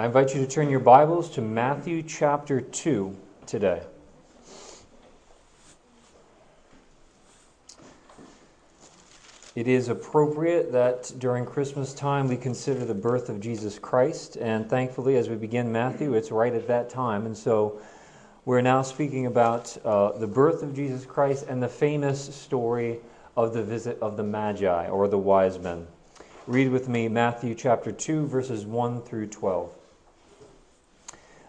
I invite you to turn your Bibles to Matthew chapter 2 today. It is appropriate that during Christmas time we consider the birth of Jesus Christ, and thankfully, as we begin Matthew, it's right at that time. And so we're now speaking about uh, the birth of Jesus Christ and the famous story of the visit of the Magi or the wise men. Read with me Matthew chapter 2, verses 1 through 12.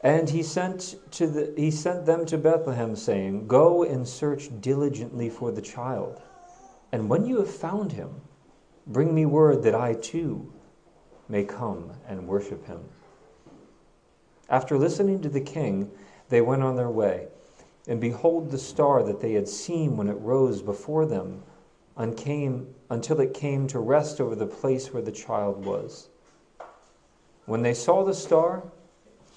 And he sent, to the, he sent them to Bethlehem, saying, Go and search diligently for the child. And when you have found him, bring me word that I too may come and worship him. After listening to the king, they went on their way. And behold, the star that they had seen when it rose before them came, until it came to rest over the place where the child was. When they saw the star,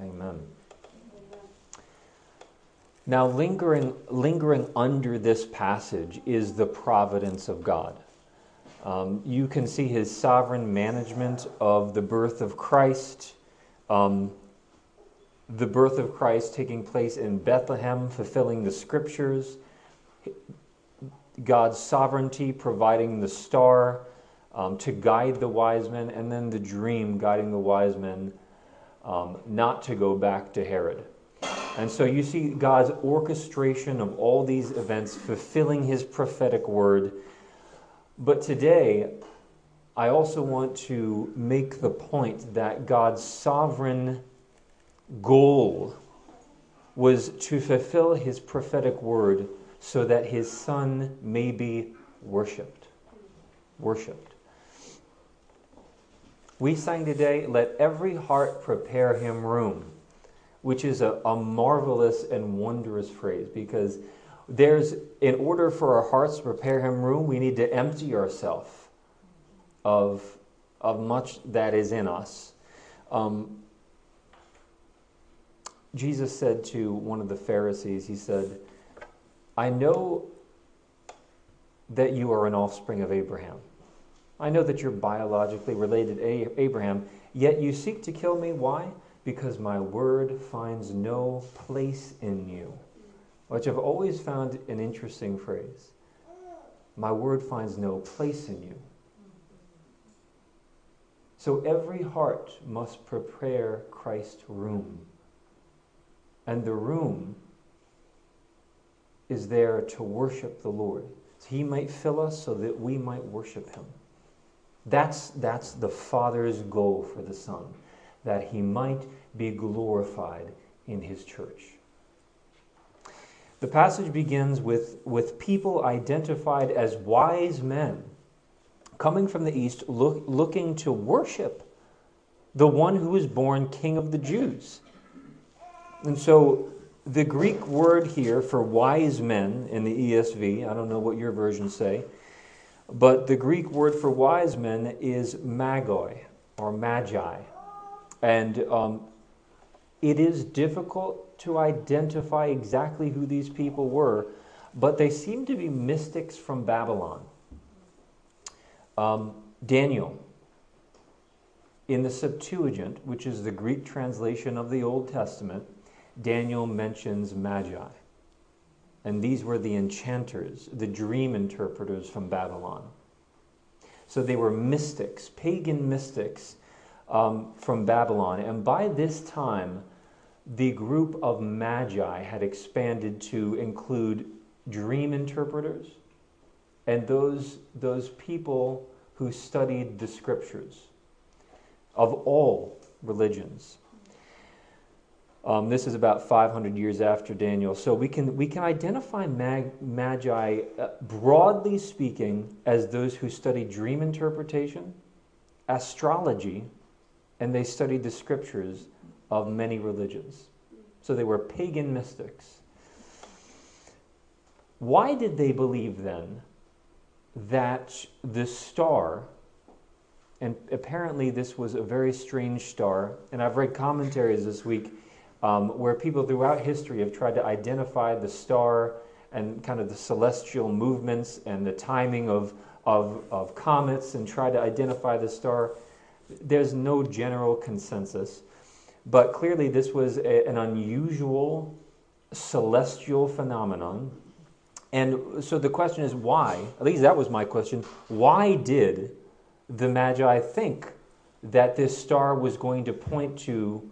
Amen. Now, lingering, lingering under this passage is the providence of God. Um, you can see his sovereign management of the birth of Christ, um, the birth of Christ taking place in Bethlehem, fulfilling the scriptures, God's sovereignty providing the star um, to guide the wise men, and then the dream guiding the wise men um, not to go back to Herod. And so you see God's orchestration of all these events fulfilling his prophetic word. But today, I also want to make the point that God's sovereign goal was to fulfill his prophetic word so that his son may be worshiped. Worshiped. We sang today, Let every heart prepare him room, which is a, a marvelous and wondrous phrase because there's, in order for our hearts to prepare him room, we need to empty ourselves of, of much that is in us. Um, Jesus said to one of the Pharisees, He said, I know that you are an offspring of Abraham. I know that you're biologically related to Abraham, yet you seek to kill me. Why? Because my word finds no place in you. Which I've always found an interesting phrase. My word finds no place in you. So every heart must prepare Christ's room. And the room is there to worship the Lord. So he might fill us so that we might worship him. That's, that's the Father's goal for the Son, that he might be glorified in his church. The passage begins with, with people identified as wise men coming from the east look, looking to worship the one who was born king of the Jews. And so the Greek word here for wise men in the ESV, I don't know what your versions say, but the Greek word for wise men is magoi or magi. And um, it is difficult to identify exactly who these people were, but they seem to be mystics from Babylon. Um, Daniel, in the Septuagint, which is the Greek translation of the Old Testament, Daniel mentions magi. And these were the enchanters, the dream interpreters from Babylon. So they were mystics, pagan mystics um, from Babylon. And by this time, the group of magi had expanded to include dream interpreters and those, those people who studied the scriptures of all religions. Um, this is about 500 years after Daniel. So we can, we can identify mag, magi, uh, broadly speaking, as those who study dream interpretation, astrology, and they studied the scriptures of many religions. So they were pagan mystics. Why did they believe then that the star, and apparently this was a very strange star, and I've read commentaries this week um, where people throughout history have tried to identify the star and kind of the celestial movements and the timing of, of, of comets and try to identify the star. There's no general consensus, but clearly this was a, an unusual celestial phenomenon. And so the question is why? At least that was my question. Why did the Magi think that this star was going to point to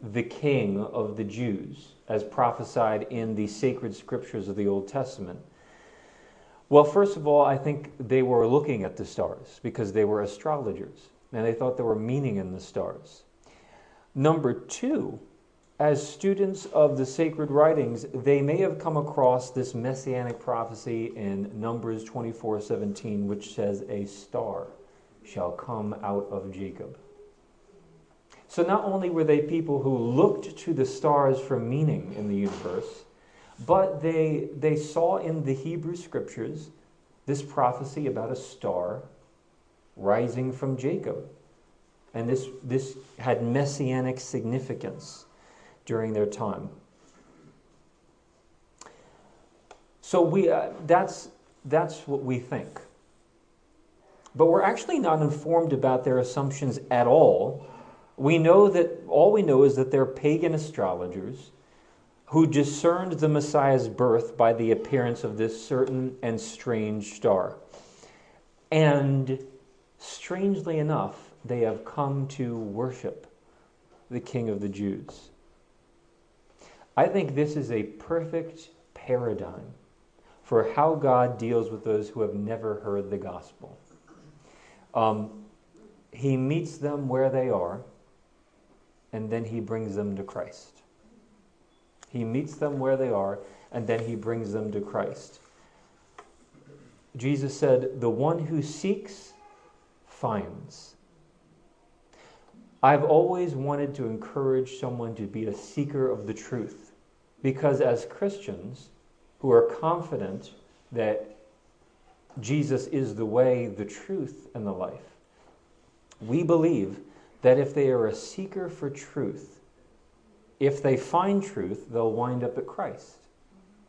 the king of the Jews, as prophesied in the sacred scriptures of the Old Testament? Well, first of all, I think they were looking at the stars because they were astrologers and they thought there were meaning in the stars. Number two, as students of the sacred writings, they may have come across this messianic prophecy in Numbers 24 17, which says, A star shall come out of Jacob. So not only were they people who looked to the stars for meaning in the universe, but they, they saw in the Hebrew scriptures this prophecy about a star rising from Jacob. And this, this had messianic significance during their time. So we, uh, that's, that's what we think. But we're actually not informed about their assumptions at all we know that all we know is that they're pagan astrologers who discerned the Messiah's birth by the appearance of this certain and strange star. And strangely enough, they have come to worship the King of the Jews. I think this is a perfect paradigm for how God deals with those who have never heard the gospel. Um, he meets them where they are and then he brings them to Christ. He meets them where they are, and then he brings them to Christ. Jesus said, The one who seeks finds. I've always wanted to encourage someone to be a seeker of the truth because, as Christians who are confident that Jesus is the way, the truth, and the life, we believe that if they are a seeker for truth, if they find truth, they'll wind up at Christ.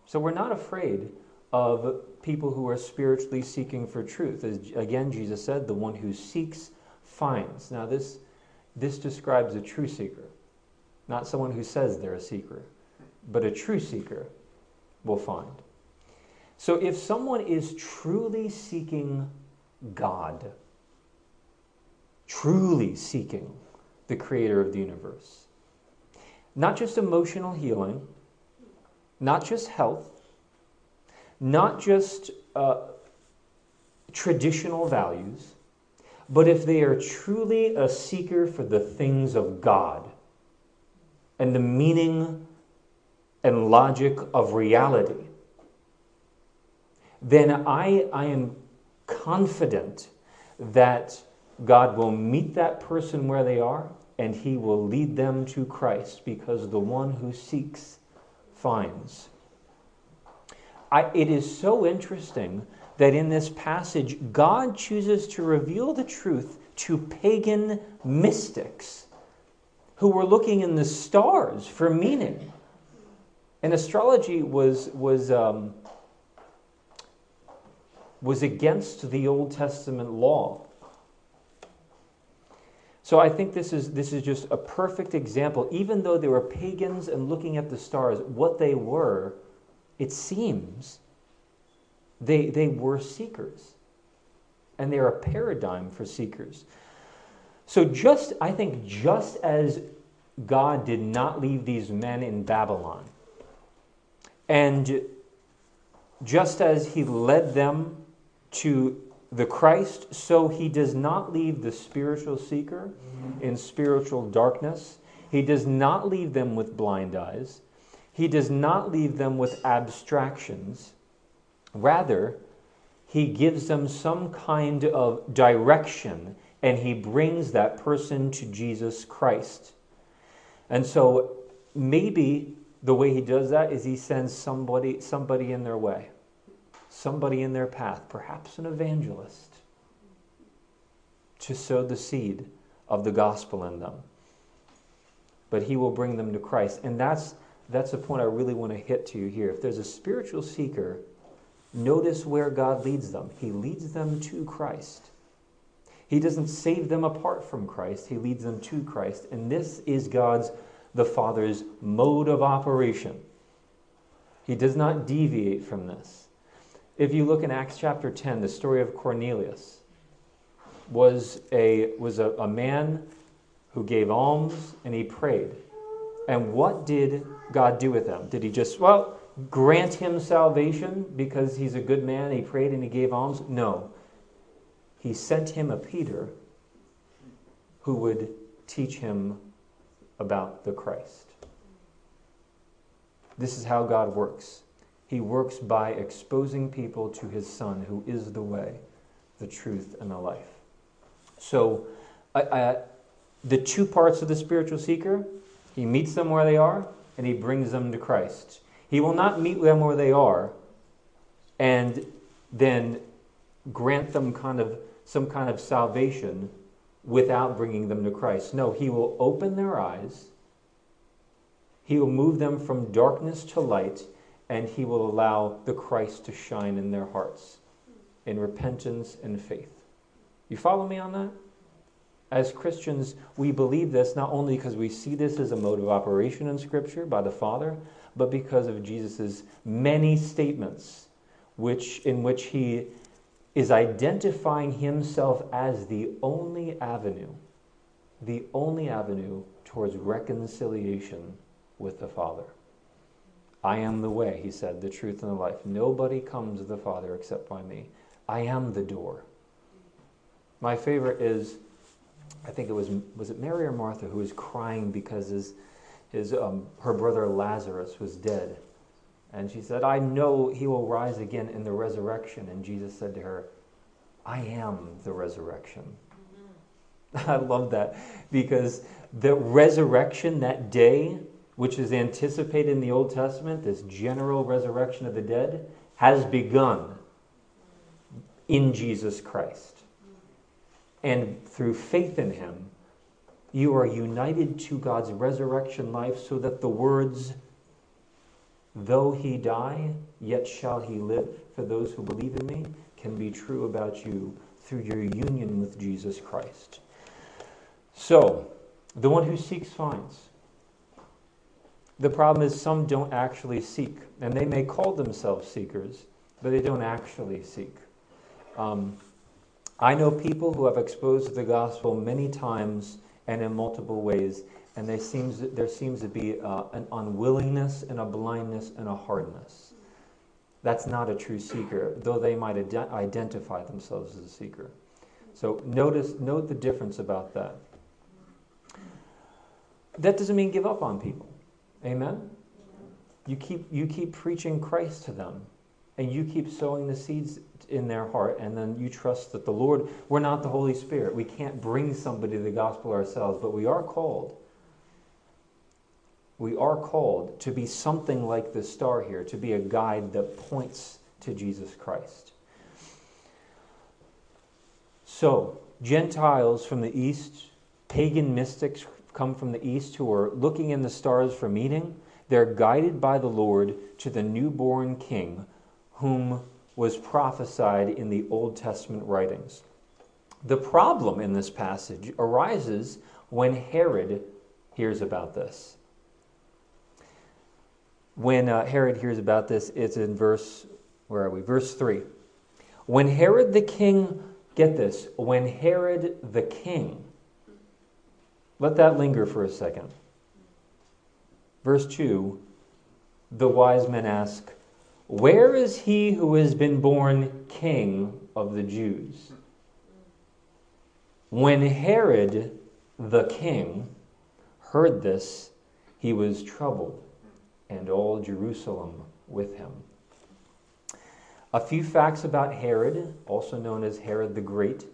So we're not afraid of people who are spiritually seeking for truth. As again, Jesus said, the one who seeks finds. Now, this, this describes a true seeker, not someone who says they're a seeker, but a true seeker will find. So if someone is truly seeking God, truly seeking the creator of the universe. Not just emotional healing, not just health, not just uh, traditional values, but if they are truly a seeker for the things of God and the meaning and logic of reality, then I, I am confident that God will meet that person where they are and he will lead them to Christ because the one who seeks finds. I, it is so interesting that in this passage, God chooses to reveal the truth to pagan mystics who were looking in the stars for meaning. And astrology was, was, um, was against the Old Testament law. So I think this is, this is just a perfect example. Even though they were pagans and looking at the stars, what they were, it seems, they, they were seekers. And they're a paradigm for seekers. So just, I think, just as God did not leave these men in Babylon, and just as he led them to the Christ, so he does not leave the spiritual seeker in spiritual darkness. He does not leave them with blind eyes. He does not leave them with abstractions. Rather, he gives them some kind of direction and he brings that person to Jesus Christ. And so maybe the way he does that is he sends somebody somebody in their way somebody in their path, perhaps an evangelist, to sow the seed of the gospel in them. But he will bring them to Christ. And that's, that's the point I really want to hit to you here. If there's a spiritual seeker, notice where God leads them. He leads them to Christ. He doesn't save them apart from Christ, He leads them to Christ. And this is God's, the Father's, mode of operation. He does not deviate from this. If you look in Acts chapter 10, the story of Cornelius was a, was a, a man who gave alms and he prayed. And what did God do with him? Did he just, well, grant him salvation because he's a good man, he prayed and he gave alms? No. He sent him a Peter who would teach him about the Christ. This is how God works. He works by exposing people to his Son, who is the way, the truth, and the life. So, I, I, the two parts of the spiritual seeker he meets them where they are, and he brings them to Christ. He will not meet them where they are and then grant them kind of some kind of salvation without bringing them to Christ. No, he will open their eyes. He will move them from darkness to light and he will allow the Christ to shine in their hearts in repentance and faith. You follow me on that? As Christians, we believe this not only because we see this as a mode of operation in Scripture by the Father, but because of Jesus' many statements which, in which he is identifying himself as the only avenue, the only avenue towards reconciliation with the Father. I am the way, he said, the truth and the life. Nobody comes to the Father except by me. I am the door. My favorite is, I think it was, was it Mary or Martha who was crying because his, his, um, her brother Lazarus was dead. And she said, I know he will rise again in the resurrection. And Jesus said to her, I am the resurrection. Mm-hmm. I love that because the resurrection that day which is anticipated in the Old Testament, this general resurrection of the dead, has begun in Jesus Christ. And through faith in him, you are united to God's resurrection life so that the words, though he die, yet shall he live, for those who believe in me, can be true about you through your union with Jesus Christ. So, the one who seeks finds. The problem is some don't actually seek, and they may call themselves seekers, but they don't actually seek. Um, I know people who have exposed the gospel many times and in multiple ways, and there seems, there seems to be uh, an unwillingness and a blindness and a hardness. That's not a true seeker, though they might ident- identify themselves as a seeker. So notice, note the difference about that. That doesn't mean give up on people. Amen? You keep, you keep preaching Christ to them, and you keep sowing the seeds in their heart, and then you trust that the Lord, we're not the Holy Spirit. We can't bring somebody the gospel ourselves, but we are called. We are called to be something like the star here, to be a guide that points to Jesus Christ. So, Gentiles from the east, pagan mystics come from the east who are looking in the stars for meeting. They're guided by the Lord to the newborn king whom was prophesied in the Old Testament writings. The problem in this passage arises when Herod hears about this. When uh, Herod hears about this, it's in verse, where are we? Verse 3. When Herod the king, get this, when Herod the king, let that linger for a second. Verse 2 the wise men ask, Where is he who has been born king of the Jews? When Herod the king heard this, he was troubled, and all Jerusalem with him. A few facts about Herod, also known as Herod the Great.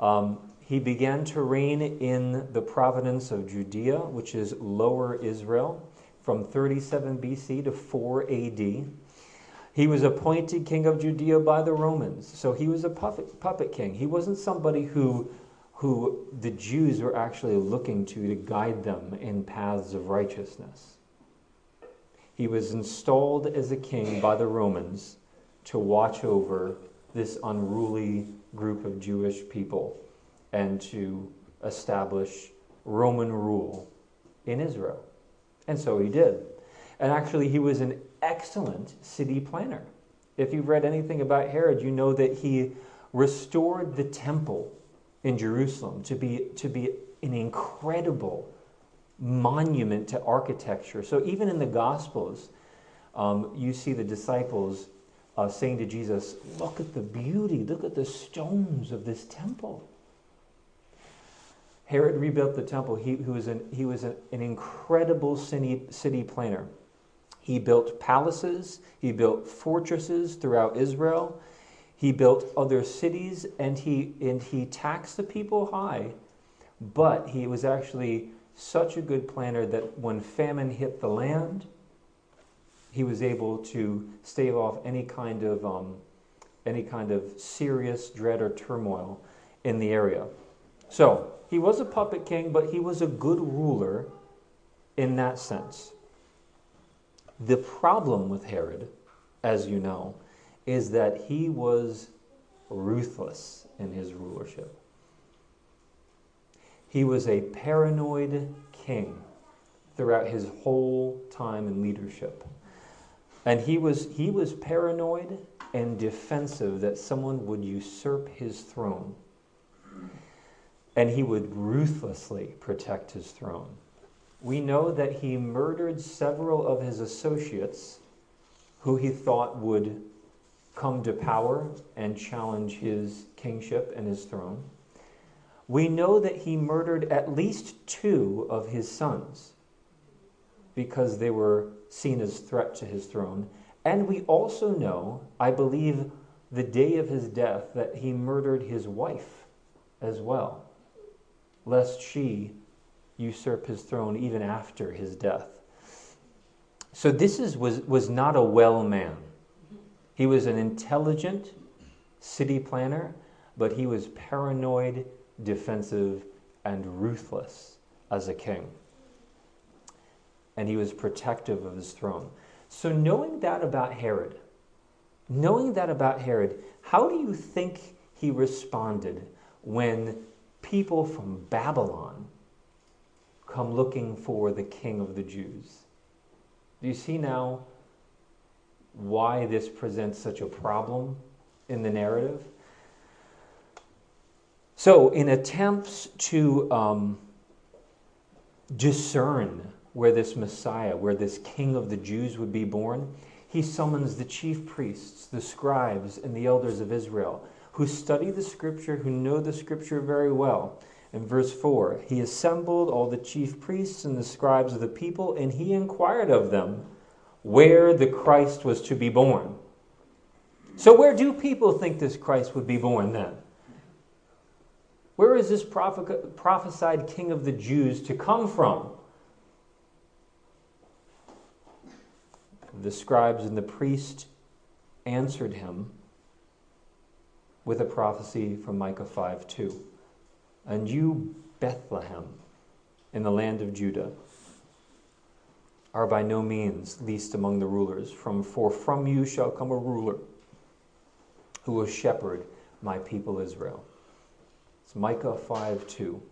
Um, he began to reign in the province of Judea, which is lower Israel, from 37 BC to 4 AD. He was appointed king of Judea by the Romans, so he was a puppet, puppet king. He wasn't somebody who who the Jews were actually looking to to guide them in paths of righteousness. He was installed as a king by the Romans to watch over this unruly group of Jewish people and to establish Roman rule in Israel. And so he did. And actually, he was an excellent city planner. If you've read anything about Herod, you know that he restored the temple in Jerusalem to be, to be an incredible monument to architecture. So even in the Gospels, um, you see the disciples uh, saying to Jesus, Look at the beauty, look at the stones of this temple. Herod rebuilt the temple. He, was, an, he was an, an incredible city, city planner. He built palaces, he built fortresses throughout Israel. He built other cities and he, and he taxed the people high, but he was actually such a good planner that when famine hit the land, he was able to stave off any kind of um, any kind of serious dread or turmoil in the area. So he was a puppet king, but he was a good ruler in that sense. The problem with Herod, as you know, is that he was ruthless in his rulership. He was a paranoid king throughout his whole time in leadership. And he was, he was paranoid and defensive that someone would usurp his throne. And he would ruthlessly protect his throne. We know that he murdered several of his associates who he thought would come to power and challenge his kingship and his throne. We know that he murdered at least two of his sons because they were seen as a threat to his throne. And we also know, I believe, the day of his death, that he murdered his wife as well, lest she usurp his throne even after his death. So this is, was, was not a well man. He was an intelligent city planner, but he was paranoid, defensive, and ruthless as a king. And he was protective of his throne. So, knowing that about Herod, knowing that about Herod, how do you think he responded when people from Babylon come looking for the king of the Jews? Do you see now why this presents such a problem in the narrative. So, in attempts to um, discern where this Messiah, where this King of the Jews would be born, he summons the chief priests, the scribes, and the elders of Israel, who study the scripture, who know the scripture very well. In verse 4, he assembled all the chief priests and the scribes of the people, and he inquired of them where the Christ was to be born. So, where do people think this Christ would be born then? Where is this prophesied king of the Jews to come from? The scribes and the priest answered him with a prophecy from Micah 5 2. And you, Bethlehem, in the land of Judah are by no means least among the rulers. From, for from you shall come a ruler who will shepherd my people Israel. It's Micah 5 2.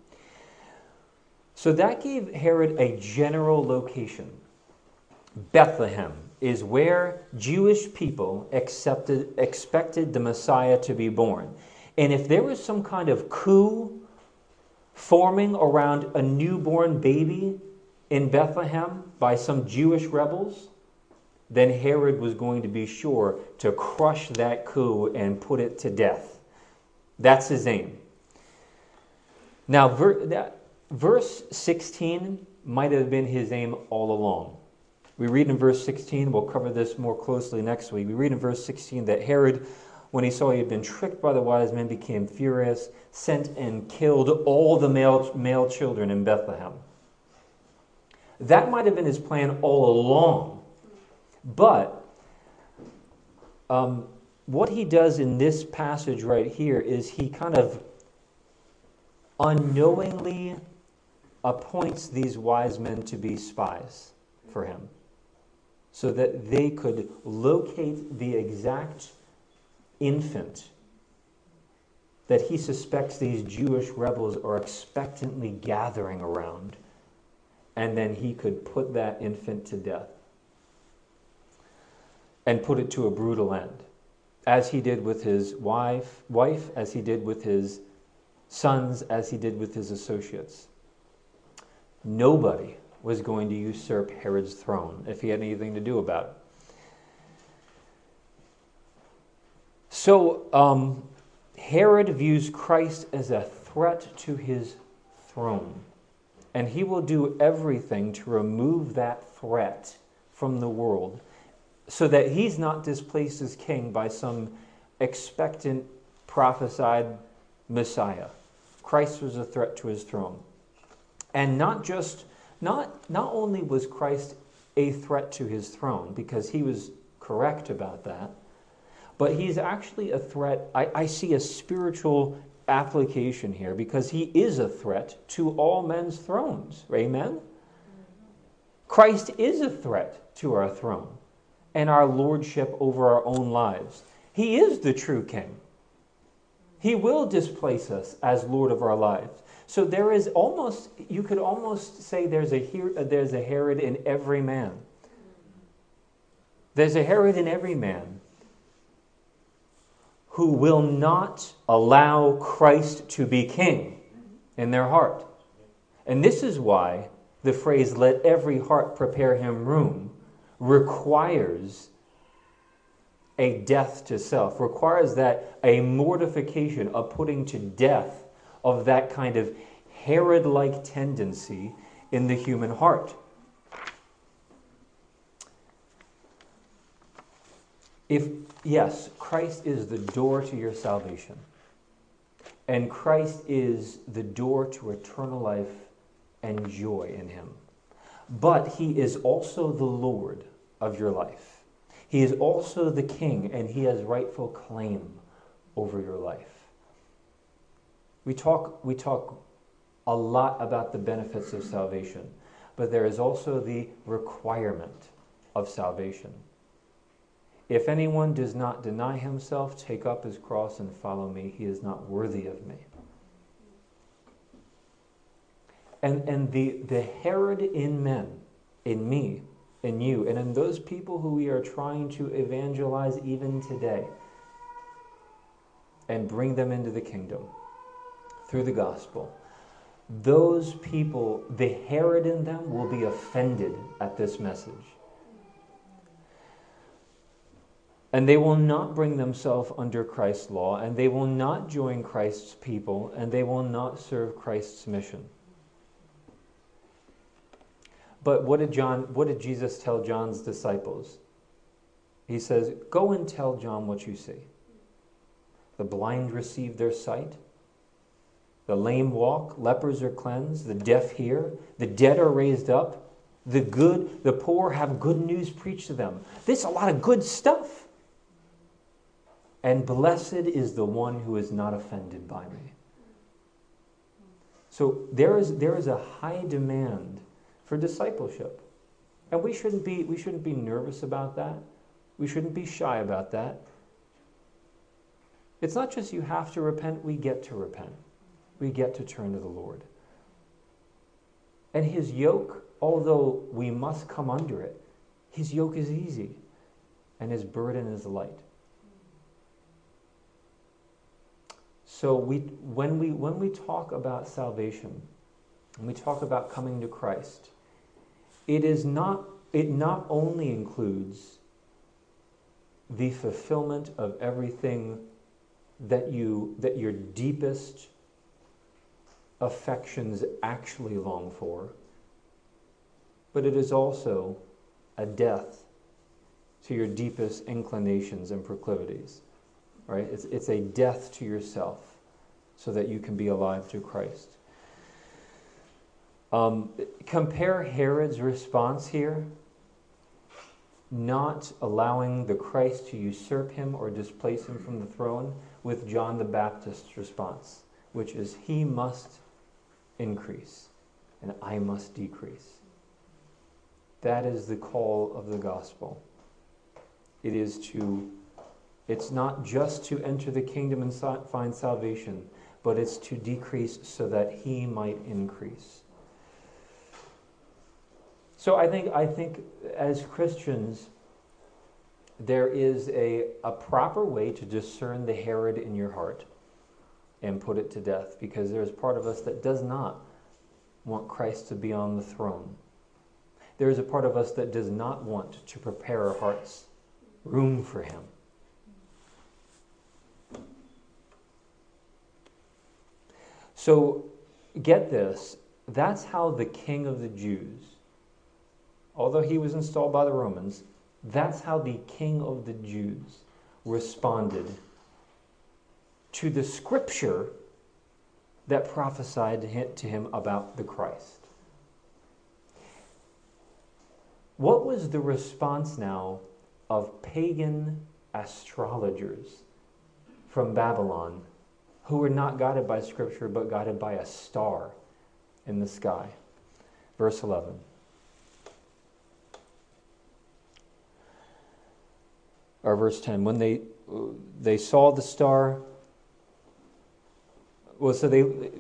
So that gave Herod a general location. Bethlehem is where Jewish people accepted, expected the Messiah to be born. And if there was some kind of coup forming around a newborn baby in Bethlehem by some Jewish rebels, then Herod was going to be sure to crush that coup and put it to death. That's his aim. Now, ver- that, verse 16 might have been his aim all along. We read in verse 16, we'll cover this more closely next week. We read in verse 16 that Herod, when he saw he had been tricked by the wise men, became furious, sent and killed all the male, male children in Bethlehem. That might have been his plan all along. But um, what he does in this passage right here is he kind of unknowingly appoints these wise men to be spies for him so that they could locate the exact infant that he suspects these Jewish rebels are expectantly gathering around, and then he could put that infant to death and put it to a brutal end, as he did with his wife, wife as he did with his sons, as he did with his associates. Nobody was going to usurp Herod's throne if he had anything to do about it. So, um, Herod views Christ as a threat to his throne, and he will do everything to remove that threat from the world so that he's not displaced as king by some expectant prophesied Messiah. Christ was a threat to his throne. And not just not, not only was Christ a threat to his throne, because he was correct about that, but he's actually a threat. I, I see a spiritual application here because he is a threat to all men's thrones. Amen? Christ is a threat to our throne and our lordship over our own lives. He is the true king. He will displace us as Lord of our lives. So there is almost, you could almost say there's a, there's a Herod in every man. There's a Herod in every man who will not allow Christ to be king in their heart. And this is why the phrase, let every heart prepare him room, requires a death to self, requires that a mortification, a putting to death of that kind of Herod like tendency in the human heart. If, yes, Christ is the door to your salvation, and Christ is the door to eternal life and joy in Him, but He is also the Lord of your life. He is also the King, and He has rightful claim over your life. We talk, we talk a lot about the benefits of salvation, but there is also the requirement of salvation. If anyone does not deny himself, take up his cross, and follow me, he is not worthy of me. And, and the, the Herod in men, in me, in you, and in those people who we are trying to evangelize even today and bring them into the kingdom through the gospel. Those people, the Herod in them, will be offended at this message. And they will not bring themselves under Christ's law, and they will not join Christ's people, and they will not serve Christ's mission. But what did John what did Jesus tell John's disciples? He says, "Go and tell John what you see. The blind receive their sight, the lame walk, lepers are cleansed, the deaf hear, the dead are raised up, the good, the poor have good news preached to them. This is a lot of good stuff. And blessed is the one who is not offended by me. So there is, there is a high demand for discipleship. And we shouldn't, be, we shouldn't be nervous about that. We shouldn't be shy about that. It's not just you have to repent, we get to repent. We get to turn to the Lord. And his yoke, although we must come under it, his yoke is easy and his burden is light. So we, when, we, when we talk about salvation, when we talk about coming to Christ, it is not, it not only includes the fulfillment of everything that you that your deepest affections actually long for, but it is also a death to your deepest inclinations and proclivities. Right? It's, it's a death to yourself so that you can be alive to Christ. Um, compare Herod's response here, not allowing the Christ to usurp him or displace him from the throne, with John the Baptist's response, which is, He must increase and I must decrease. That is the call of the gospel. It is to, it's not just to enter the kingdom and find salvation, but it's to decrease so that he might increase. So I think, I think as Christians, there is a, a proper way to discern the Herod in your heart and put it to death because there's part of us that does not want Christ to be on the throne. There is a part of us that does not want to prepare our hearts room for him. So get this that's how the king of the Jews, although he was installed by the Romans, that's how the king of the Jews responded to the scripture that prophesied to him about the Christ. What was the response now of pagan astrologers from Babylon who were not guided by Scripture but guided by a star in the sky. Verse 11. Or verse 10. When they, they saw the star, well, so they,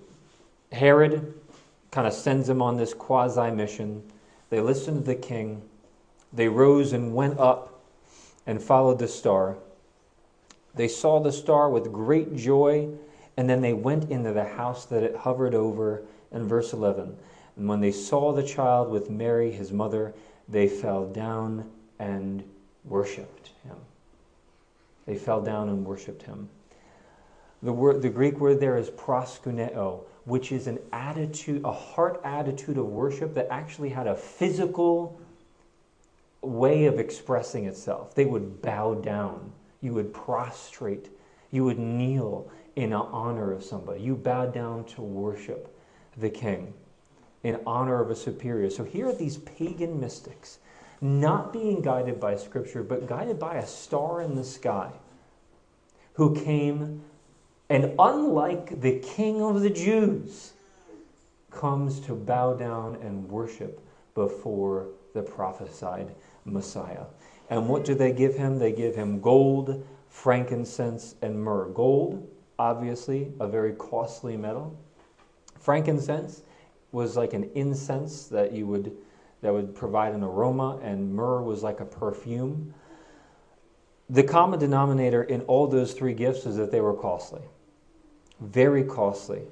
Herod kind of sends them on this quasi mission. They listened to the king. They rose and went up and followed the star. They saw the star with great joy and then they went into the house that it hovered over. In verse 11, and when they saw the child with Mary, his mother, they fell down and worshiped him. They fell down and worshiped him. The, word, the Greek word there is proskuneo, which is an attitude, a heart attitude of worship that actually had a physical way of expressing itself. They would bow down, you would prostrate, you would kneel, in honor of somebody. You bow down to worship the king in honor of a superior. So here are these pagan mystics, not being guided by scripture, but guided by a star in the sky, who came and, unlike the king of the Jews, comes to bow down and worship before the prophesied Messiah. And what do they give him? They give him gold, frankincense, and myrrh. Gold, obviously a very costly metal. Frankincense was like an incense that you would that would provide an aroma, and myrrh was like a perfume. The common denominator in all those three gifts is that they were costly, very costly.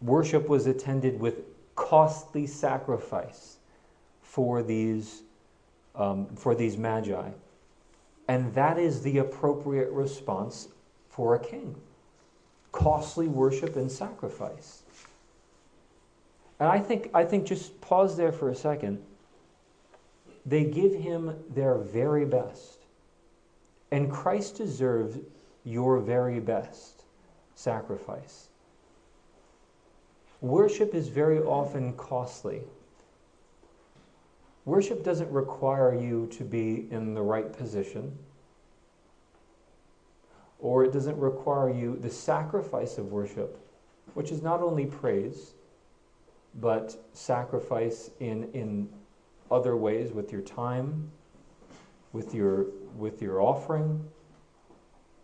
Worship was attended with costly sacrifice for these um, for these magi, and that is the appropriate response for a king costly worship and sacrifice. And I think, I think just pause there for a second. They give him their very best. And Christ deserves your very best sacrifice. Worship is very often costly. Worship doesn't require you to be in the right position or it doesn't require you, the sacrifice of worship which is not only praise, but sacrifice in, in other ways with your time, with your, with your offering,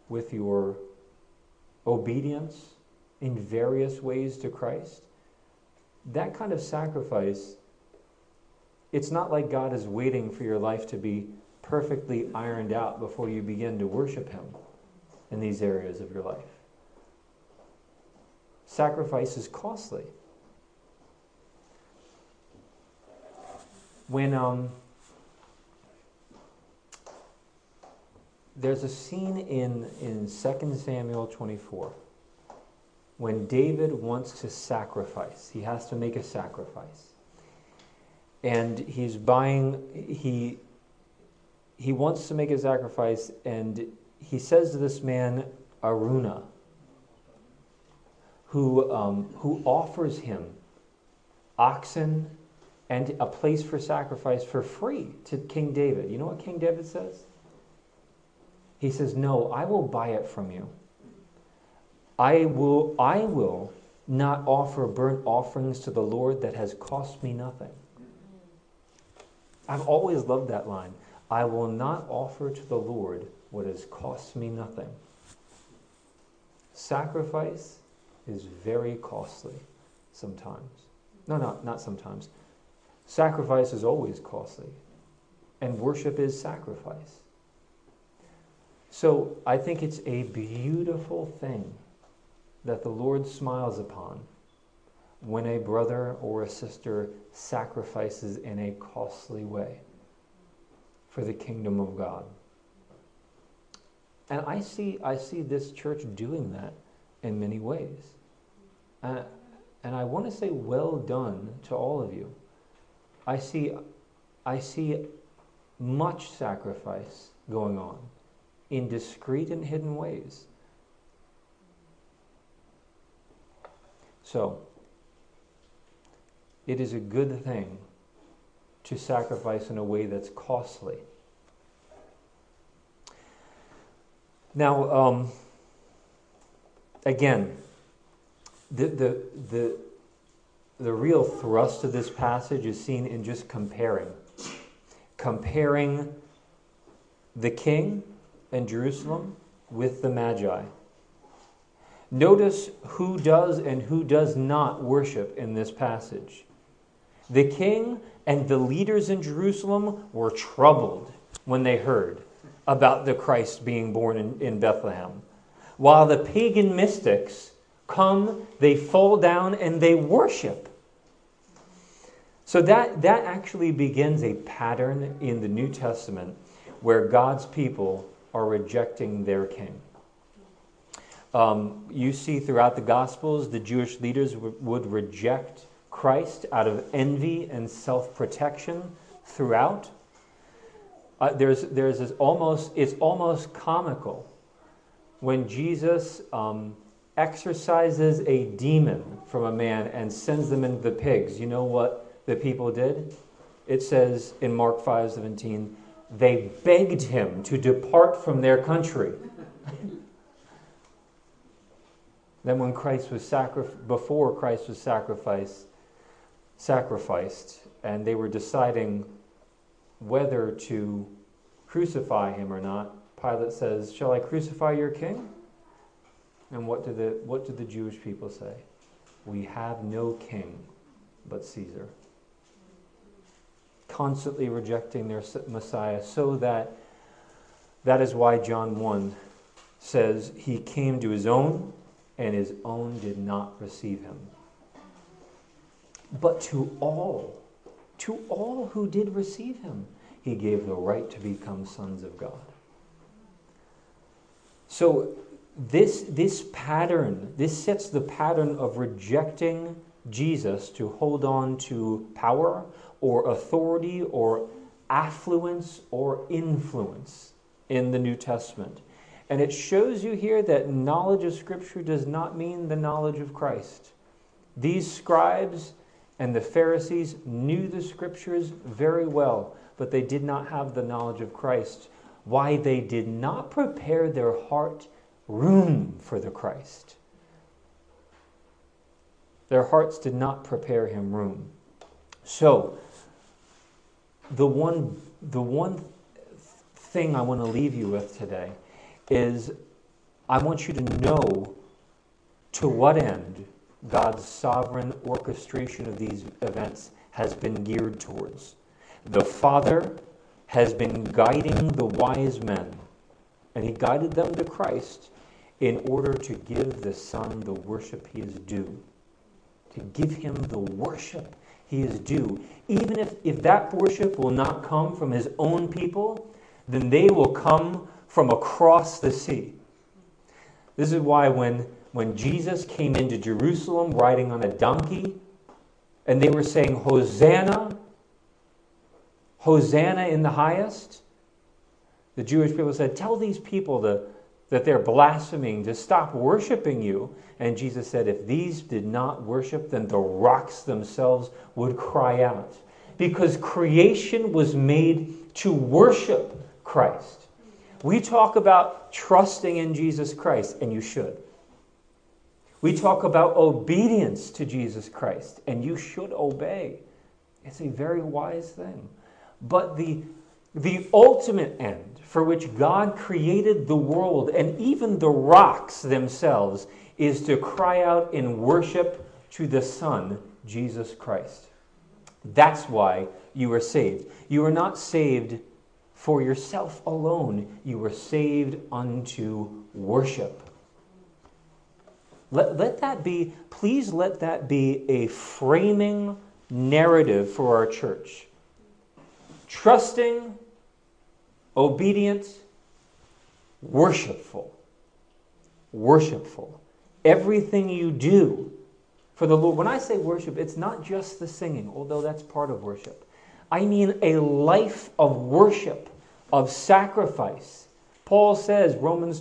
with your obedience in various ways to Christ, that kind of sacrifice, it's not like God is waiting for your life to be perfectly ironed out before you begin to worship Him in these areas of your life. Sacrifice is costly. When um, there's a scene in, in 2 Samuel 24 when David wants to sacrifice, he has to make a sacrifice. And he's buying, he, he wants to make a sacrifice, and he says to this man, Araunah, who, um, who offers him oxen and a place for sacrifice for free to King David. You know what King David says? He says, No, I will buy it from you. I will, I will not offer burnt offerings to the Lord that has cost me nothing. I've always loved that line. I will not offer to the Lord what has cost me nothing. Sacrifice is very costly sometimes. No, no, not sometimes. Sacrifice is always costly, and worship is sacrifice. So I think it's a beautiful thing that the Lord smiles upon when a brother or a sister sacrifices in a costly way for the kingdom of God. And I see, I see this church doing that in many ways. Uh, and I want to say, well done to all of you. I see, I see much sacrifice going on in discreet and hidden ways. So, it is a good thing to sacrifice in a way that's costly. Now, um, again, the, the, the, the real thrust of this passage is seen in just comparing. Comparing the king and Jerusalem with the Magi. Notice who does and who does not worship in this passage. The king and the leaders in Jerusalem were troubled when they heard about the Christ being born in, in Bethlehem. While the pagan mystics come, they fall down and they worship. So that, that actually begins a pattern in the New Testament where God's people are rejecting their king. Um, you see throughout the Gospels, the Jewish leaders w- would reject Christ out of envy and self protection throughout. Uh, there's, there's this almost, it's almost comical when Jesus um, exorcises a demon from a man and sends them into the pigs. You know what the people did? It says in Mark 5 17, they begged him to depart from their country. then when Christ was sacrificed, before Christ was sacrificed, sacrificed, and they were deciding whether to crucify him or not, Pilate says, Shall I crucify your king? And what did the, what did the Jewish people say? We have no king but Caesar constantly rejecting their Messiah, so that that is why John 1 says he came to his own, and his own did not receive him. But to all, to all who did receive him, he gave the right to become sons of God. So this, this pattern, this sets the pattern of rejecting Jesus to hold on to power or authority or affluence or influence in the New Testament. And it shows you here that knowledge of Scripture does not mean the knowledge of Christ. These scribes and the Pharisees knew the Scriptures very well, but they did not have the knowledge of Christ. Why they did not prepare their heart room for the Christ. Their hearts did not prepare him room. So, the one, the one thing I want to leave you with today is I want you to know to what end God's sovereign orchestration of these events has been geared towards. The Father has been guiding the wise men, and He guided them to Christ in order to give the Son the worship He is due. To give Him the worship He is due. Even if, if that worship will not come from His own people, then they will come from across the sea. This is why when, when Jesus came into Jerusalem riding on a donkey, and they were saying, Hosanna, Hosanna in the highest, the Jewish people said, Tell these people to, that they're blaspheming to stop worshiping you. And Jesus said, If these did not worship, then the rocks themselves would cry out. Because creation was made to worship Christ. We talk about trusting in Jesus Christ, and you should. We talk about obedience to Jesus Christ, and you should obey. It's a very wise thing. But the, the ultimate end for which God created the world and even the rocks themselves is to cry out in worship to the Son, Jesus Christ. That's why you are saved. You are not saved for yourself alone, you were saved unto worship. Let, let that be, please let that be a framing narrative for our church. Trusting, obedient, worshipful. Worshipful. Everything you do for the Lord. When I say worship, it's not just the singing, although that's part of worship. I mean a life of worship, of sacrifice. Paul says, Romans